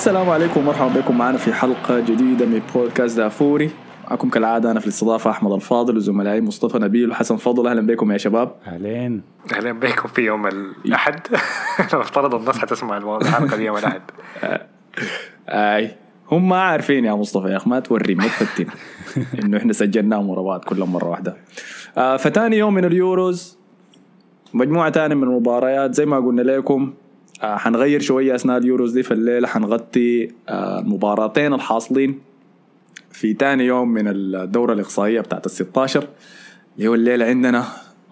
السلام عليكم ومرحبا بكم معنا في حلقة جديدة من بودكاست دافوري. معكم كالعادة أنا في الاستضافة أحمد الفاضل وزملائي مصطفى نبيل وحسن فضل. أهلا بكم يا شباب. أهلين. أهلا بكم في يوم الأحد. نفترض الناس حتسمع الحلقة دي يوم الأحد. آي. هم ما عارفين يا مصطفى يا أخي ما توري ما تفتن. إنه إحنا سجلناهم ورا بعض كلهم مرة واحدة. آه فتاني يوم من اليوروز مجموعة تانية من المباريات. زي ما قلنا لكم حنغير شوية أثناء اليوروز دي فالليلة حنغطي آه المباراتين الحاصلين في تاني يوم من الدورة الإقصائية بتاعت ال 16 اللي هو الليلة عندنا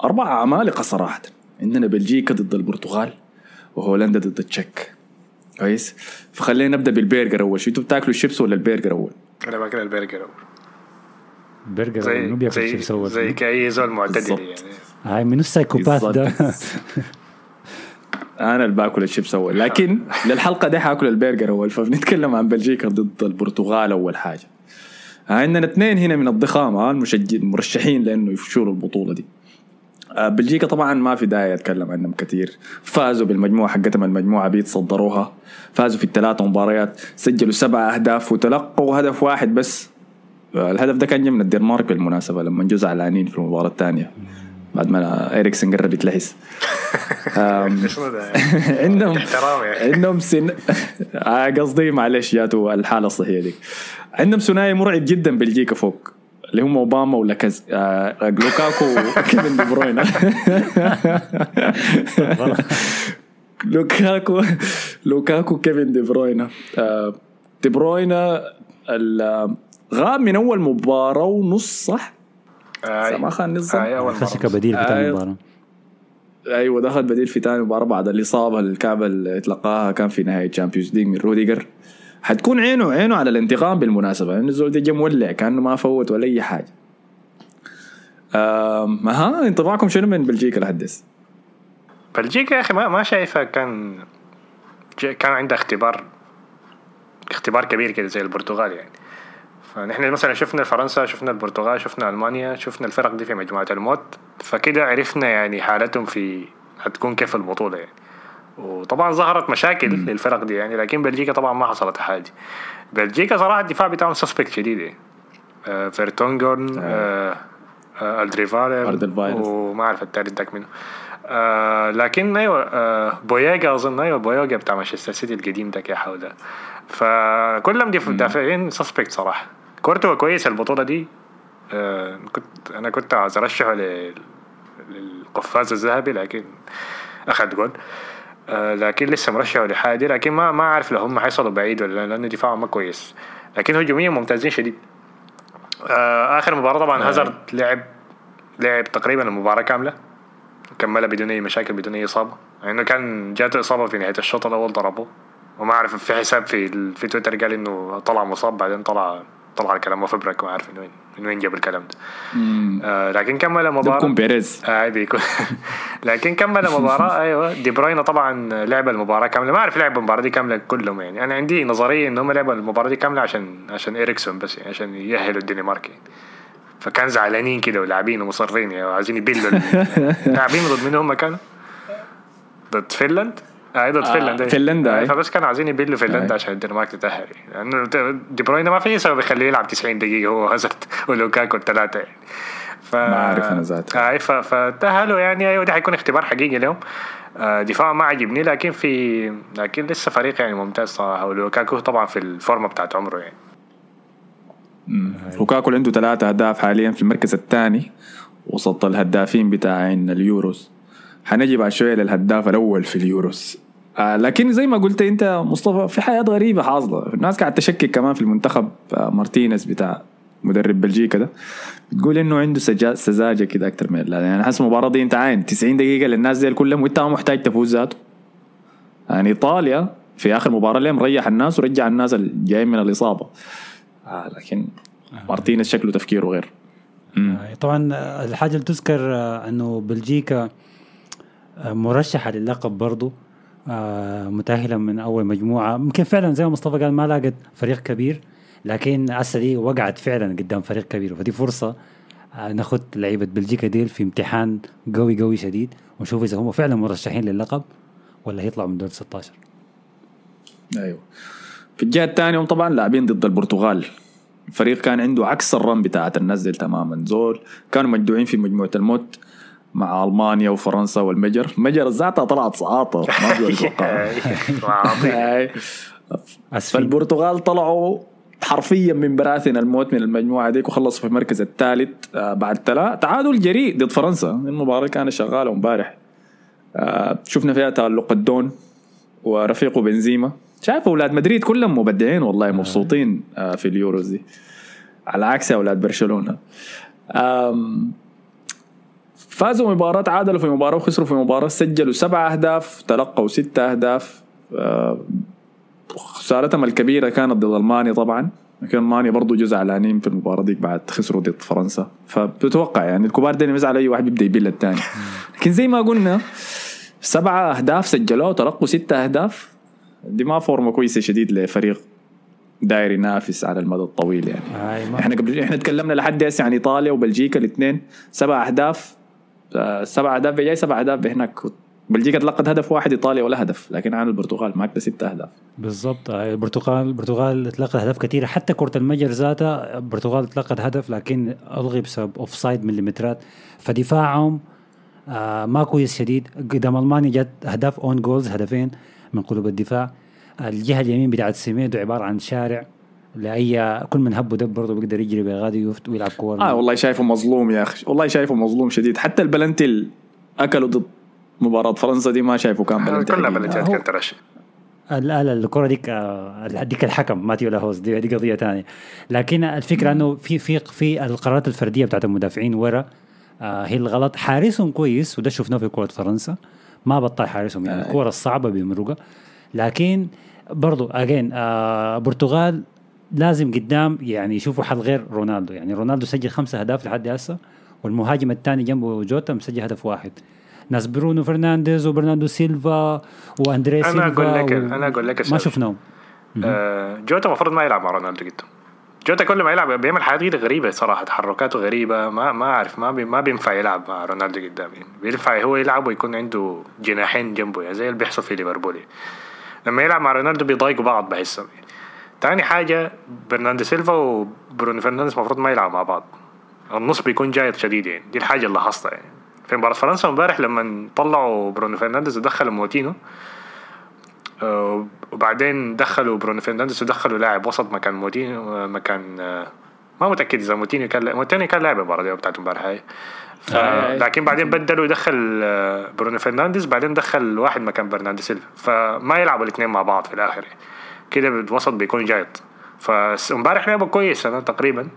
أربع عمالقة صراحة عندنا بلجيكا ضد البرتغال وهولندا ضد التشيك. كويس؟ فخلينا نبدأ بالبرجر أول. شو أنتوا بتاكلوا الشيبس ولا البرجر أول؟ أنا باكل البرجر برجر زي بياكل زي شيبس أول زي كأي زول معتدل. يعني. هاي منو السايكوباث ده. أنا اللي باكل الشيبس اول لكن للحلقة دي حاكل البرجر أول. فبنتكلم عن بلجيكا ضد البرتغال أول حاجة. عندنا اثنين هنا من الضخام ها المشجع المرشحين لأنه يفشلوا البطولة دي. آه، بلجيكا طبعا ما في داعي أتكلم عنهم كثير. فازوا بالمجموعة حقتهم المجموعة بيتصدروها فازوا في الثلاث مباريات سجلوا سبع أهداف وتلقوا هدف واحد بس. آه، الهدف ده كان جاي من الدنمارك بالمناسبة لما جو زعلانين في المباراة الثانية. بعد ما اريكسن قرب يتلحس. عندهم. عندهم سن آه، قصدي معلش جاته الحالة الصحية دي. عندهم ثنائي مرعب جدا بلجيكا فوق اللي هم أوباما ولاكاز آه لوكاكو وكيفن دي بروين لوكاكو لوكاكو كيفن دي بروين آه دي بروين غاب من أول مباراة ونص صح؟ آي. ما خان أول مرة. خش كبديل في تاني أيوة. مباراة أيوه دخل بديل في ثاني مباراة بعد الاصابه الكعبه اللي اتلقاها كان في نهاية Champions League من روديجر حتكون عينه عينه على الانتقام بالمناسبة لأنه الزول ده جا مولع كأنه ما فوت ولا أي حاجة آم، ها انطباعكم شنو من بلجيكا لحد هسه؟ بلجيكا يا أخي ما ما شايفها كان ج- كان عندها اختبار اختبار كبير كده زي البرتغال يعني فنحن مثلا شفنا فرنسا شفنا البرتغال شفنا ألمانيا شفنا الفرق دي في مجموعة الموت فكده عرفنا يعني حالتهم في هتكون كيف البطولة يعني. وطبعا ظهرت مشاكل للفرق دي يعني لكن بلجيكا طبعا ما حصلت حاجة. بلجيكا صراحة الدفاع بتاعهم suspect شديد يعني. آه فيرتونجورن آه. آه ألدرفايلر. وما أعرف الثالث داك منه. آه لكن أيوه آه بوياتا أظن أيوه بوياتا بتاع مانشستر سيتي القديم داك يا حول فكلهم دافعين suspect صراحة. كورتوا كويس البطولة دي آه كنت أنا كنت عايز أرشحه لل- للقفاز الذهبي لكن أخذ جول آه لكن لسه مرشحه لحاجة لكن ما ما أعرف لو هم حيصلوا بعيد ولا لا لأنه دفاعهم ما كويس. لكن هجوميا ممتازين شديد. آه آخر مباراة طبعا. هازارد لعب لعب تقريبا المباراة كاملة. كملها بدون أي مشاكل بدون أي إصابة. لأنه كان جاته إصابة في نهاية الشوط الأول ضربوه. وما أعرف في حساب في في تويتر قال إنه طلع مصاب بعدين طلع طلع الكلام مفبرك ما أعرف من وين من وين جاب الكلام ده. آه لكن كمل ده المباراه بكون بيريز. آه بيكون لكن كمل المباراة أيوه دي بروين طبعا لعب المباراة كاملة. ما أعرف لعب المباراة دي كاملة كلهم يعني. أنا عندي نظرية إن هم لعبوا المباراة دي كاملة عشان عشان اريكسون بس يعني عشان يأهلوا الدنمارك يعني. فكان زعلانين كده ولاعبين ومصرين يعني عايزين يبلوا لاعبين ضد مين هم كانوا؟ ضد فنلند؟ ضد آه، فنلند أيوة. فنلندا، آه، أي. فبس كانوا عايزين يبلوا فنلندا أي. عشان الدنمارك تتأهل يعني. لأنه دي بروين ما في سبب يخليه يلعب 90 دقيقة هو هازارد ولوكاكو الثلاثة يعني ف... ما أعرف أنا ذاتها. اي ف... فتأهلوا يعني أيوه ده حيكون اختبار حقيقي لهم آه، دفاع ما عجبني لكن في لكن لسه فريق يعني ممتاز صراحة ولوكاكو طبعا في الفورمة بتاعت عمره يعني لوكاكو عنده ثلاثة أهداف حاليا في المركز الثاني وسط الهدافين بتاعين اليوروز حنجي بعد شوية للهداف الأول في اليوروز آه لكن زي ما قلت أنت مصطفى في حياة غريبة حاصلة. الناس قاعد تشكك كمان في المنتخب آه مارتينيز بتاع مدرب بلجيكا ده. بتقول إنه عنده سذاجة كده أكتر من اللازم يعني حاسس المباراه دي أنت عاين 90 دقيقة للناس دي كلهم وإنت ما محتاج تفوز ذاته. يعني إيطاليا في آخر مباراة لهم ريح الناس ورجع الناس الجايين من الإصابة. آه لكن مارتينيز شكله تفكيره غير. آه، طبعا آه، الحاجة اللي تذكر آه، إنه بلجيكا آه، مرشحة للقب برضو آه، متأهلة من أول مجموعة. ممكن فعلا زي ما مصطفى قال ما لاقت فريق كبير لكن هسه دي وقعت فعلا قدام فريق كبير. فدي فرصة آه، ناخد لعيبة بلجيكا ديل في امتحان قوي قوي شديد ونشوف إذا هم فعلا مرشحين للقب ولا هيطلعوا من دور 16 أيوه. في الجهة الثانية هم طبعا لاعبين ضد البرتغال. الفريق كان عنده عكس الرن بتاعت النزل تماما. زول كانوا مجدوعين في مجموعة الموت. مع ألمانيا وفرنسا والمجر. المجر ذاتها طلعت صعاطه ما بقدر يتوقعها. هاي. فالبرتغال طلعوا حرفيا من براثن الموت من المجموعة ديك وخلصوا في المركز الثالث آه، بعد تلا. تعادل جريء ضد فرنسا. المباراه كانت شغالة امبارح آه، شفنا فيها تألق الدون ورفيقه بنزيما. شايف أولاد مدريد كلهم مبدعين والله مبسوطين آه، في اليوروز دي على عكس أولاد برشلونة. فازوا مباراة تعادلوا في مباراة وخسروا في مباراة سجلوا سبع أهداف تلقوا ستة أهداف. آه، خسارتهم الكبيرة كانت ضد ألمانيا طبعا لكن ألمانيا برضو جزء زعلانين في المباراة ديك بعد خسروا ضد فرنسا. فبتوقع يعني الكبار دي يزعل أي واحد بيبدأ يبيل الثاني لكن زي ما قلنا سبعة أهداف سجلوها وتلقوا ستة أهداف. دي ما فورمة كويسة شديد لفريق داير ينافس على المدى الطويل يعني. ما إحنا قبل إحنا تكلمنا لحد هسه عن إيطاليا وبلجيكا الاثنين. سبع أهداف آه، سبع أهداف بجاي سبع أهداف هناك. بلجيكا تلقت هدف واحد إيطاليا ولا هدف لكن عن البرتغال ده ست أهداف. بالضبط. هاي البرتغال البرتغال تلقت اهداف كثيرة. حتى كرة المجر ذاتها البرتغال تلقت هدف لكن ألغي بسبب offside مليمترات فدفاعهم آه ما كويس شديد. قدام ألمانيا جت اهداف own goals هدفين من قلوب الدفاع. الجهة اليمين بتاعت سيميدو عبارة عن شارع. لاي كل من هب ودب برضه بيقدر يجري بغادي ويلعب كوره آه والله شايفه مظلوم يا أخي. والله شايفه مظلوم شديد. حتى البلنتي اللي أكلوا ضد مباراة فرنسا دي ما شايفه كان بلنتي كلها. بلنتيات كانت ترشي لا لا الكرة ديك آه، ديك الحكم ماتيو لاهوز دي, دي قضية ثانية لكن الفكرة إنه في في في القرارات الفردية بتاعت المدافعين ورا آه هي الغلط حارسهم كويس وده شفناه في كرة فرنسا. ما بطال حارسهم يعني الكرة الصعبة بيمرقها. لكن برضو again آه برتغال لازم قدام يعني يشوفوا حل غير رونالدو يعني رونالدو سجل خمسة أهداف لحد هسه والمهاجم الثاني جنبه جوتا مسجل هدف واحد ناس برونو فرنانديز وبرناردو سيلفا واندري سيلفا أقول لك- و- أنا أقول لك ما. شفناهم آه، جوتا المفروض ما يلعب مع رونالدو جدا جوتا كل ما يلعب بيعمل حاجات غريبة صراحة تحركاته غريبة ما ما أعرف ما بي ما بينفع يلعب مع رونالدو قدام يعني بينفع هو يلعب ويكون عنده جناحين جنبه يعني زي اللي بيحصل في ليفربول. لما يلعب مع رونالدو بيضايقوا بعض بحسهم يعني. تاني حاجة برناردو سيلفا وبرونو فرنانديز المفروض ما يلعبوا مع بعض. النص بيكون جايط شديد يعني. دي الحاجة اللي لاحظتها يعني. في مباراة فرنسا امبارح لما طلعوا برونو فرنانديز ودخلوا موتينو آه، وبعدين دخلوا برونو فرنانديز ودخلوا لاعب وسط مكان موتينو آه، مكان آه، ما متأكد إذا موتينو كان موتينو كان لاعب المباراة دي بتاعت امبارح هاي. ف... لكن بعدين بدلوا يدخل آه، برونو فرنانديز بعدين دخل واحد مكان برناردو سيلفا. فما يلعبوا الاثنين مع بعض في الآخر يعني. كده الوسط بيكون جايط فامبارح لعبوا كويس أنا تقريبا.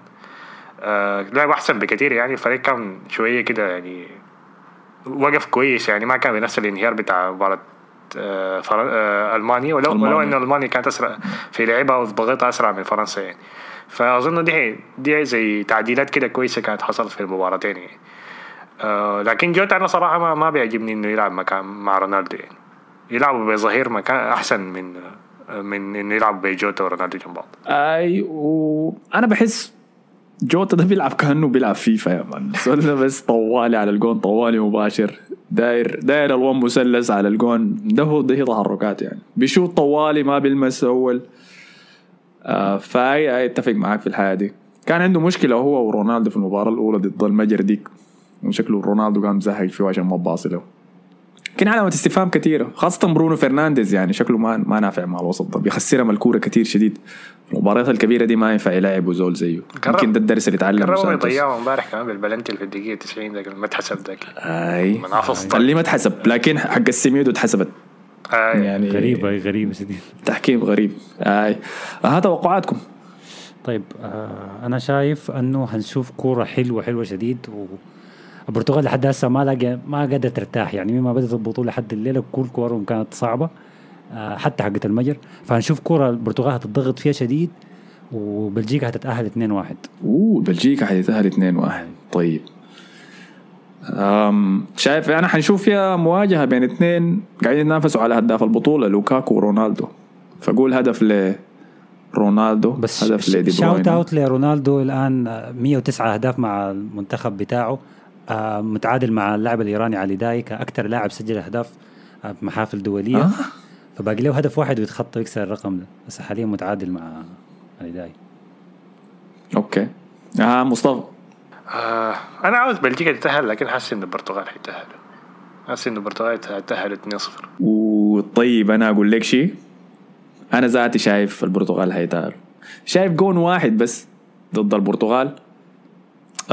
آه أحسن بكثير يعني. الفريق كان شوية كده يعني وقف كويس يعني ما كان بنفس الانهيار بتاع مباراة آه، فر... آه، ألمانيا. ولو ألمانيا. ولو إن ألمانيا كانت أسرع في لعبها وضغطها أسرع من فرنسا يعني. فأظن دي دي زي تعديلات كده كويسة كانت حصلت في المباراتين يعني. آه لكن جوتا أنا صراحة ما, ما بيعجبني إنه يلعب مكان مع رونالدو يعني. يلعبوا بظهير مكان أحسن من من انه يلعب بجوتا ورونالدو جنب بعض. أي وأنا بحس جوتا ده بيلعب كأنه بيلعب فيفا يا man. بس طوالي على الجون طوالي مباشر. داير داير L1 مثلث على الجون. ده هو ده هي تحركات يعني. بيشوط طوالي ما بيلمس أول. آه فأي أتفق معاك في الحتة دي. كان عنده مشكلة هو ورونالدو في المباراة الأولى ضد المجر ديك. وشكله رونالدو قام زهق فيه عشان ما باصي له كان علامة استفهام كثيرة خاصة برونو فرنانديز يعني شكله ما ما نافع مع الوسط ده بيخسرهم الكورة كثير شديد. المباريات الكبيرة دي ما ينفع يلعب وزول زيه. يمكن ده الدرس اللي تعلمه قرروا سانتوس. يضيعوا امبارح كمان بالبلنتي في الدقيقة 90 ده ما اتحسب ذاك أي. من عفص اللي ما اتحسب لكن حق السيميدو اتحسبت. آه يعني غريبه غريبه شديد تحكيم غريب. أي. ها توقعاتكم. طيب آه أنا شايف أنه هنشوف كورة حلوة حلوة شديد و البرتغال لحد هسه ما لاقى ما قادره ترتاح. يعني مما بدأت البطولة لحد الليلة كل كورهم كانت صعبة آه حتى حقت المجر. فهنشوف كورة البرتغال هتضغط فيها شديد وبلجيكا هتتأهل 2-1 أوه بلجيكا حيتأهل 2 1 طيب. أم شايف أنا حنشوف فيها مواجهة بين اثنين قاعدين يتنافسوا على هداف البطولة لوكاكو ورونالدو. فقول هدف ل رونالدو بس هدف لدي شاوت بروين اوت لرونالدو الآن آه، 109 أهداف مع المنتخب بتاعه. آه متعادل مع اللاعب الإيراني علي داي كأكثر لاعب سجل أهداف آه، بمحافل دولية. آه؟ فباقي له هدف واحد ويتخطى ويكسر الرقم ده. بس حاليا متعادل مع علي دائي okay. آه مصطفى. آه أنا عاوز بلجيكا تتأهل لكن حاسس إن البرتغال حيتاهل حاسس إن البرتغال تتاهل 2-0 وطيب أنا أقول لك شيء أنا ذاتي شايف البرتغال هيتاهل شايف جون واحد بس ضد البرتغال. آه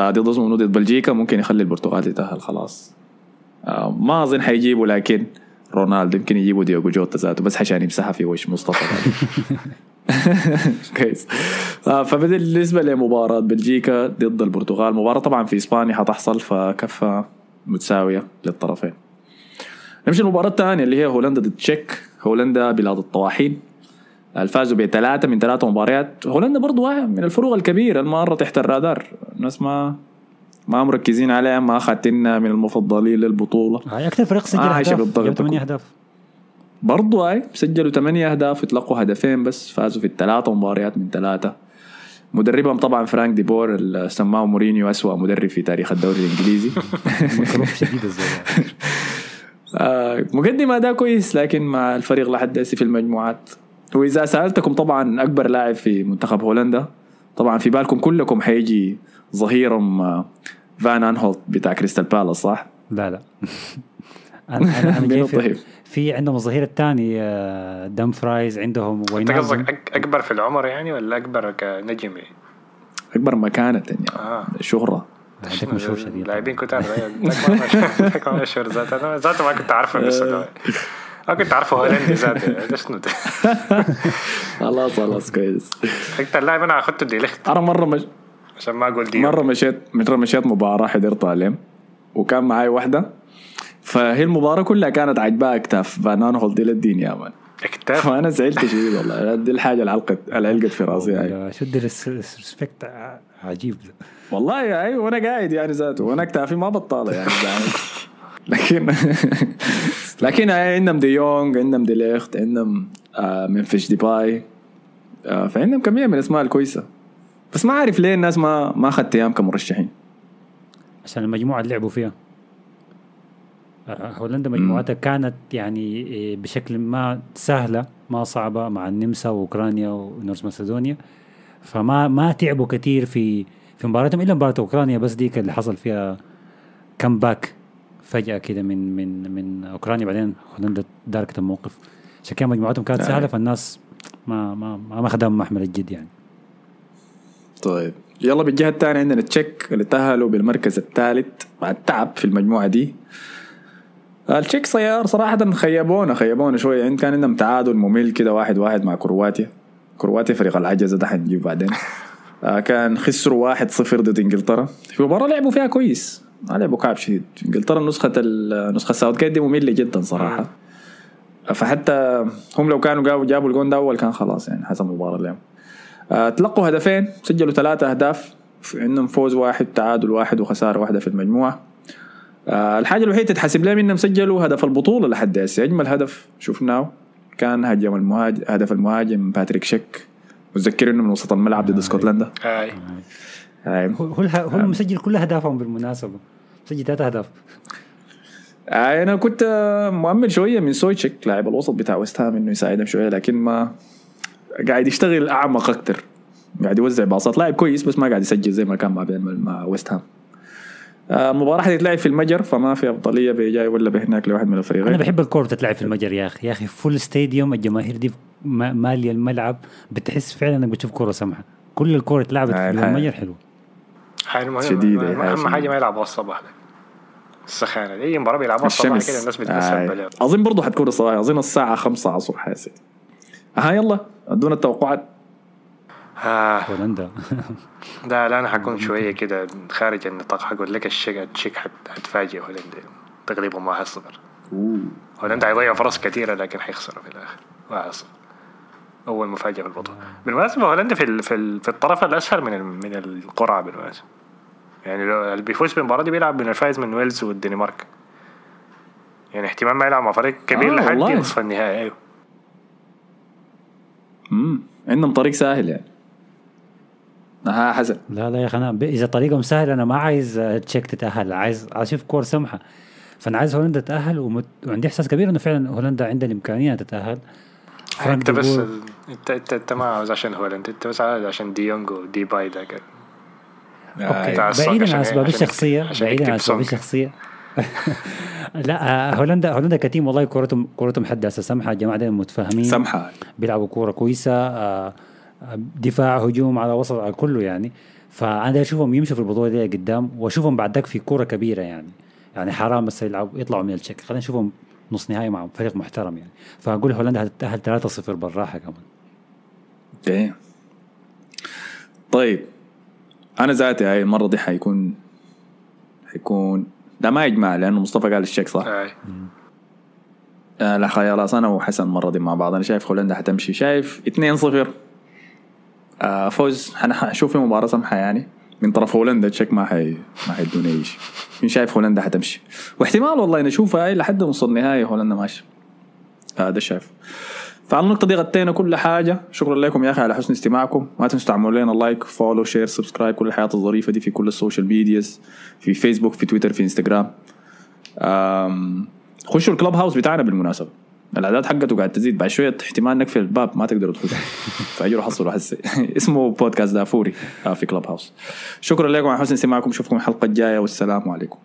ضد اسمه ضد بلجيكا ممكن يخلي البرتغال تتاهل خلاص. آه ما أظن حيجيبوا لكن رونالدو يمكن يجيبوا ديوجو جوتا ذاته بس عشان يمسحها في وش مصطفى. كويس. آه فبالنسبة لمباراة بلجيكا ضد البرتغال مباراة طبعا في إسبانيا حتحصل فكفه متساوية للطرفين. نمشي المباراه الثانية اللي هي هولندا ضد تشيك. هولندا بلاد الطواحين. فازوا بثلاثة من ثلاثة مباريات. هولندا برضو واحد من الفروق الكبيرة المرة تحت الرادار. الناس ما ما مركزين عليها ما اخذتنا من المفضلين للبطولة. هاي أكثر فريق سجل آه، أهداف بالضغط جاب 8 كله. أهداف. برضو هاي سجلوا ثمانية أهداف تلقوا هدفين بس فازوا في الثلاثة مباريات من ثلاثة. مدربهم طبعا فرانك ديبور اللي سماه مورينيو أسوأ مدرب في تاريخ الدوري الإنجليزي. مكروه شديد آه، مقدم اداء كويس لكن مع الفريق لحد هسه في المجموعات. وإذا سألتكم طبعا أكبر لاعب في منتخب هولندا طبعا في بالكم كلكم حيجي ظهيرهم آه، فان انهولت بتاع كريستال بالاس صح؟ لا لا أنا أنا جاي في, طيب؟ في عندهم الظهير الثاني دمفريز عندهم انت قصدك أك- اكبر في العمر يعني ولا اكبر كنجم يعني؟ اكبر مكانه يعني آه شهره عندك مشهور شديد لاعبين كتار ذاته ما كنت عارفه كنت عارفه هولندي ذاته خلاص خلاص كويس. أكثر لاعب أنا أخذته دي ليخت أنا مرة مش عشان ما أقول دي مرة مشيت مرة مشيت مباراة حضرتها لهم وكان معي واحدة. فهي المباراة كلها كانت عجبها أكتاف. فان انهولت دي للدين يا مان. أكتاف؟ فأنا زعلت شديد والله. دي الحاجة اللي علقت اللي علقت في راسي هاي. شد الريسبكت عجيب. ده. والله أيوه وأنا قاعد يعني ذاته. وأنا أكتافي ما بطالة يعني. لكن لكن هاي عندهم دي يونغ عندهم دي ليخت عندهم آه منفش ديباي آه فعندهم كمية من الأسماء الكويسة. بس ما عارف ليه الناس ما ما أخذت أيام كمرشحين عشان المجموعة اللي لعبوا فيها. آه، هولندا مجموعتها كانت يعني إيه، بشكل ما سهلة ما صعبة مع النمسا وأوكرانيا ونورث ماسدونيا فما ما تعبوا كثير في في مباراتهم إلا مباراة أوكرانيا بس ديك اللي حصل فيها comeback فجأة كده من من من أوكرانيا بعدين هولندا تداركت الموقف عشان كده مجموعتهم كانت آه. سهلة فالناس ما ما ما اخذها محمل الجد يعني. طيب. يلا بالجهة الثانية عندنا تشيك اللي تأهلوا بالمركز الثالث بعد تعب في المجموعة دي. التشيك صيار صراحة خيبونا خيبونا شوية. عند كان عندهم تعادل ممل كده واحد واحد مع كرواتيا. كرواتيا فريق العجزة ده حنجيب بعدين. آه، كان خسروا واحد صفر ضد إنجلترا. في مباراة لعبوا فيها كويس. لعبوا كعب شديد. إنجلترا نسخة ال- نسخة ساوث جيت دي مملة جدا صراحة. فحتى هم لو كانوا جابوا جابوا الجون ده أول كان خلاص يعني حسم المباراة لهم آه، تلقوا هدفين. سجلوا ثلاثة أهداف. في- عندهم فوز واحد تعادل واحد وخسارة واحدة في المجموعة. آه، الحاجة الوحيدة تتحسب لهم إنهم سجلوا هدف البطولة لحد هسه. أجمل هدف شفناه كان هجم المهاجم هدف المهاجم باتريك شيك. متذكر إنه من وسط الملعب ضد اسكتلندا هاي هو هو هو مسجل كل أهدافهم بالمناسبة. مسجل ثلاث أهداف. آه، أنا كنت آه، مؤمل شوية من سوتشيك لاعب الوسط بتاع ويست هام إنه يساعدهم شوية لكن ما قاعد يشتغل أعمق أكثر قاعد يوزع باصات. لاعب كويس بس ما قاعد يسجل زي ما كان مع مع ويست هام آه، المباراة حتتلعب في المجر فما في أفضلية بجاي ولا بهناك لواحد من الفريقين. أنا بحب الكورة تتلعب في المجر يا أخي. يا أخي full stadium الجماهير دي ما- مالية الملعب. بتحس فعلا إنك بتشوف كورة سمحة. كل الكورة اتلعبت في الحقيقة. المجر حلو شديدة، ما- هاي أهم شديدة. حاجة ما يلعبوا الصباح. السخانة دي أي مباراة بيلعبوها الصباح الشمس. كده الناس آه. بليل أظن برضه حتكون الصباح. أظن الساعة 5 عصر حاسس ها يلا. أدونا التوقعات. هولندا. لا لا أنا حكون شوية كده خارج النطاق. حقول لك الشيك التشيك حت- حتفاجئ هولندا. تغلبهم 1-0 هولندا حيضيعوا فرص كثيرة لكن حيخسروا في الآخر. 1-0 أول مفاجأة في البطولة. بالمناسبة هولندا في ال- في ال- في الطرف الأسهل من ال- من القرعة بالمناسبة. يعني لو اللي بيفوز بالمباراة دي بيلعب من الفائز من ويلز والدنمارك. يعني احتمال ما يلعب مع فريق كبير آه، لحد. نصف النهائي أيوه. امم عندهم طريق سهل يعني. ها حسن. لا لا يا أخي أنا ب- إذا طريقهم سهل أنا ما عايز آه، تشيك تتأهل. عايز أشوف كوره سمحة. فأنا عايز هولندا تتأهل ومت... وعندي إحساس كبير إنه فعلا هولندا عندها الإمكانية تتأهل. انت بس انت انت انت ما عاوز عشان هولندا انت بس عاوز عشان ديونج وديباي ده كده. okay بعيدا عن أسباب الشخصية بعيدا عن أسباب. الشخصية. لا آه، هولندا هولندا ك team والله كورتهم كورتهم حداثه سمحة الجماعه دول متفاهمين. سمحة. بيلعبوا كورة كويسة آه، آه، دفاع هجوم على وسط على كله يعني. فأنا أشوفهم يمشوا في البطولة دي قدام وأشوفهم بعد ذاك في كورة كبيرة يعني. يعني حرام بس يلعبوا يطلعوا من الشكل. خلينا نشوفهم نص نهائي مع فريق محترم يعني. فأقول هولندا هتتاهل 3-0 بالراحة كمان. أوكي طيب. أنا ذاتي هاي المرة دي حيكون حيكون ده ما اجماع لأنه مصطفى قال الشيك صح؟ آه لا خلاص أنا وحسن المرة دي مع بعض. أنا شايف هولندا حتمشي. شايف 2-0 آه فوز. حنشوف في مباراة سمحة يعني. من طرف هولندا تشيك ما حي ما حيدوني أي شيء. من شايف هولندا حتمشي؟ واحتمال والله نشوفها هاي لحد نص النهائي هولندا ماشي. هذا شايف فعلى النقطة دي غطينا كل حاجة. شكرا لكم يا أخي على حسن استماعكم. ما تنسوا تعملوا لنا like follow share subscribe كل الحاجات الظريفة دي في كل ال social medias في فيسبوك في تويتر في انستغرام خشوا ال Clubhouse بتاعنا بالمناسبة. الأعداد حقته قاعد تزيد بعد شوية احتمال نقفل الباب ما تقدروا تخشوا فاجروا حصلوا حسي اسمه بودكاست دافوري آه، في كلاب هاوس شكرا لكم على حسن استماعكم اشوفكم الحلقة الجاية. والسلام عليكم.